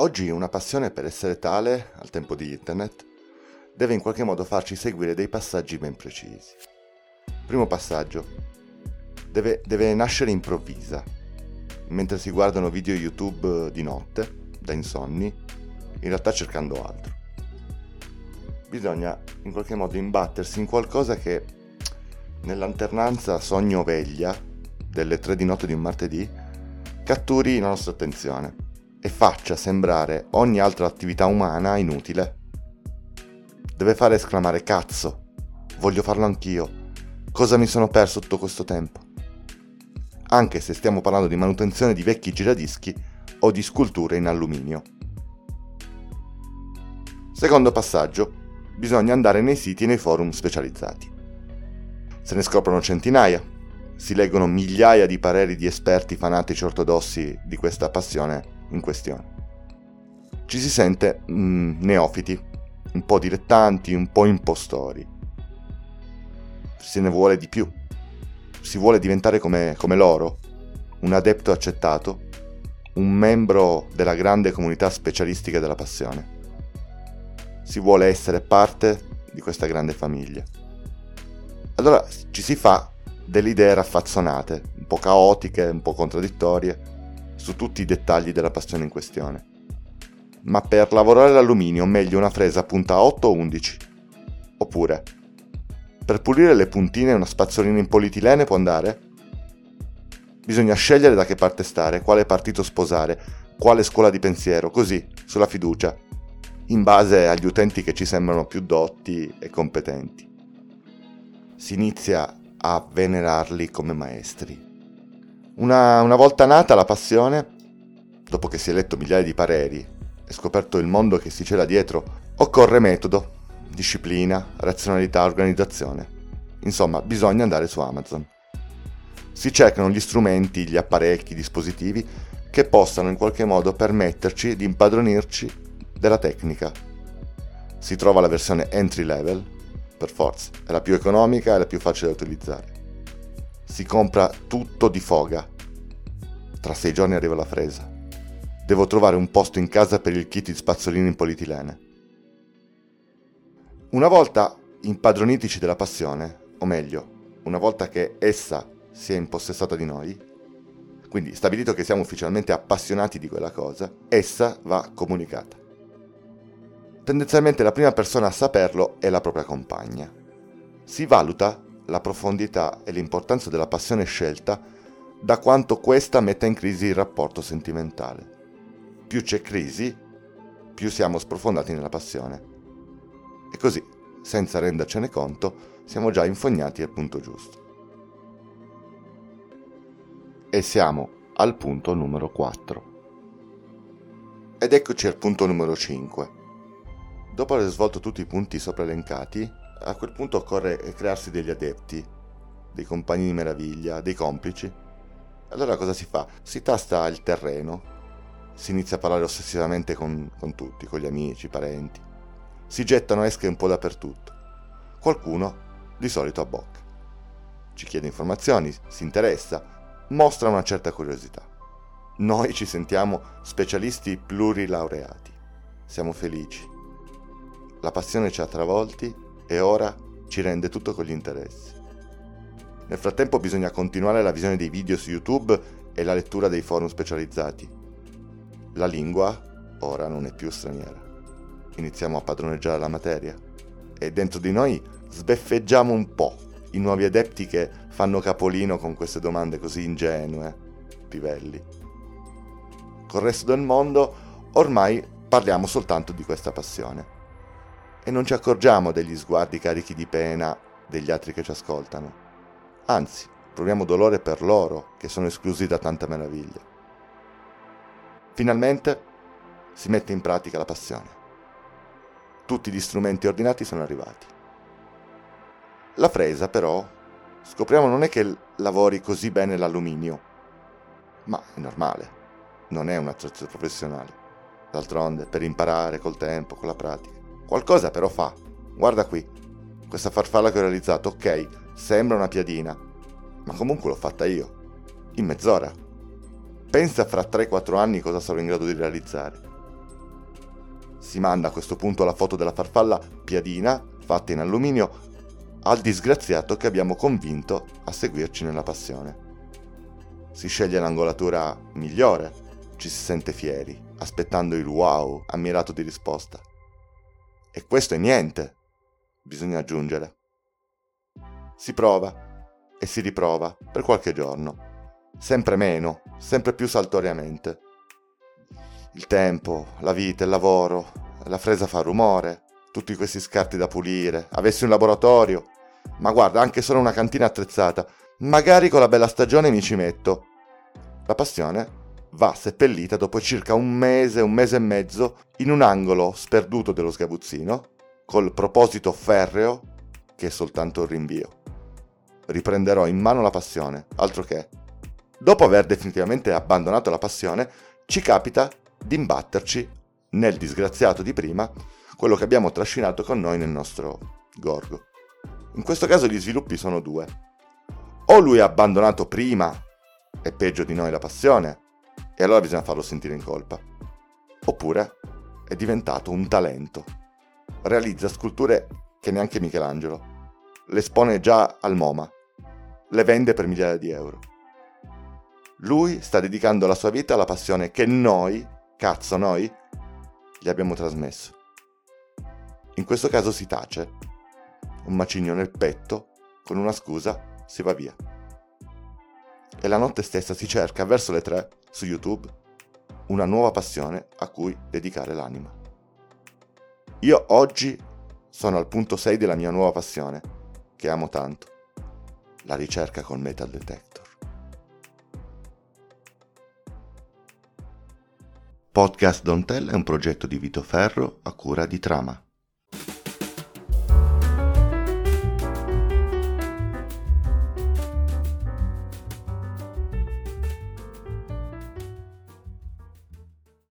Oggi una passione per essere tale, al tempo di internet, deve in qualche modo farci seguire dei passaggi ben precisi. Primo passaggio. Deve, deve nascere improvvisa, mentre si guardano video YouTube di notte, da insonni, in realtà cercando altro. Bisogna in qualche modo imbattersi in qualcosa che nell'alternanza sogno-veglia delle tre di notte di un martedì catturi la nostra attenzione e faccia sembrare ogni altra attività umana inutile. Deve fare esclamare cazzo, voglio farlo anch'io, cosa mi sono perso tutto questo tempo? Anche se stiamo parlando di manutenzione di vecchi giradischi o di sculture in alluminio. Secondo passaggio, bisogna andare nei siti e nei forum specializzati. Se ne scoprono centinaia, si leggono migliaia di pareri di esperti fanatici ortodossi di questa passione in questione. Ci si sente mm, neofiti, un po' dilettanti, un po' impostori. Se ne vuole di più. Si vuole diventare come, come loro, un adepto accettato, un membro della grande comunità specialistica della passione. Si vuole essere parte di questa grande famiglia. Allora ci si fa delle idee raffazzonate, un po' caotiche, un po' contraddittorie, su tutti i dettagli della passione in questione. Ma per lavorare l'alluminio meglio una fresa punta 8 o 11. Oppure, per pulire le puntine una spazzolina in polietilene può andare? Bisogna scegliere da che parte stare, quale partito sposare, quale scuola di pensiero, così, sulla fiducia, in base agli utenti che ci sembrano più dotti e competenti. Si inizia a venerarli come maestri. Una, una volta nata la passione, dopo che si è letto migliaia di pareri e scoperto il mondo che si cela dietro, occorre metodo, disciplina, razionalità, organizzazione. Insomma, bisogna andare su Amazon. Si cercano gli strumenti, gli apparecchi, i dispositivi che possano in qualche modo permetterci di impadronirci della tecnica. Si trova la versione entry level, per forza, è la più economica e la più facile da utilizzare si compra tutto di foga. Tra sei giorni arriva la fresa. Devo trovare un posto in casa per il kit di spazzolini in polietilene. Una volta impadronitici della passione, o meglio, una volta che essa si è impossessata di noi, quindi stabilito che siamo ufficialmente appassionati di quella cosa, essa va comunicata. Tendenzialmente la prima persona a saperlo è la propria compagna. Si valuta la profondità e l'importanza della passione scelta da quanto questa metta in crisi il rapporto sentimentale. Più c'è crisi, più siamo sprofondati nella passione. E così, senza rendercene conto, siamo già infognati al punto giusto. E siamo al punto numero 4. Ed eccoci al punto numero 5. Dopo aver svolto tutti i punti sopra elencati, a quel punto occorre crearsi degli adepti, dei compagni di meraviglia, dei complici. Allora cosa si fa? Si tasta il terreno, si inizia a parlare ossessivamente con, con tutti, con gli amici, i parenti. Si gettano esche un po' dappertutto. Qualcuno, di solito, a bocca. Ci chiede informazioni, si interessa, mostra una certa curiosità. Noi ci sentiamo specialisti plurilaureati. Siamo felici. La passione ci ha travolti e ora ci rende tutto con gli interessi. Nel frattempo bisogna continuare la visione dei video su YouTube e la lettura dei forum specializzati. La lingua ora non è più straniera. Iniziamo a padroneggiare la materia e dentro di noi sbeffeggiamo un po' i nuovi adepti che fanno capolino con queste domande così ingenue, pivelli. Col resto del mondo ormai parliamo soltanto di questa passione e non ci accorgiamo degli sguardi carichi di pena degli altri che ci ascoltano. Anzi, proviamo dolore per loro che sono esclusi da tanta meraviglia. Finalmente si mette in pratica la passione. Tutti gli strumenti ordinati sono arrivati. La fresa, però, scopriamo non è che lavori così bene l'alluminio, ma è normale, non è un attrezzo professionale. D'altronde, per imparare col tempo, con la pratica. Qualcosa però fa. Guarda qui. Questa farfalla che ho realizzato, ok, sembra una piadina, ma comunque l'ho fatta io. In mezz'ora. Pensa fra 3-4 anni cosa sarò in grado di realizzare. si manda a questo punto la foto della farfalla piadina, fatta in alluminio, al disgraziato che abbiamo convinto a seguirci nella passione. Si sceglie l'angolatura migliore, ci si sente fieri, aspettando il wow ammirato di risposta. E questo è niente, bisogna aggiungere. Si prova e si riprova per qualche giorno, sempre meno, sempre più saltuariamente. Il tempo, la vita, il lavoro, la fresa fa rumore, tutti questi scarti da pulire, avessi un laboratorio, ma guarda, anche solo una cantina attrezzata, magari con la bella stagione mi ci metto. La passione va seppellita dopo circa un mese, un mese e mezzo, in un angolo sperduto dello sgabuzzino, col proposito ferreo che è soltanto un rinvio. Riprenderò in mano la passione, altro che. Dopo aver definitivamente abbandonato la passione, ci capita di imbatterci nel disgraziato di prima, quello che abbiamo trascinato con noi nel nostro gorgo. In questo caso gli sviluppi sono due. O lui ha abbandonato prima, e peggio di noi la passione, e allora bisogna farlo sentire in colpa. Oppure è diventato un talento. Realizza sculture che neanche Michelangelo. Le espone già al MoMA. Le vende per migliaia di euro. Lui sta dedicando la sua vita alla passione che noi, cazzo noi, gli abbiamo trasmesso. In questo caso si tace, un macigno nel petto, con una scusa si va via. E la notte stessa si cerca verso le tre su YouTube una nuova passione a cui dedicare l'anima. Io oggi sono al punto 6 della mia nuova passione, che amo tanto, la ricerca col metal detector. Podcast Don't Tell è un progetto di Vito Ferro a cura di Trama.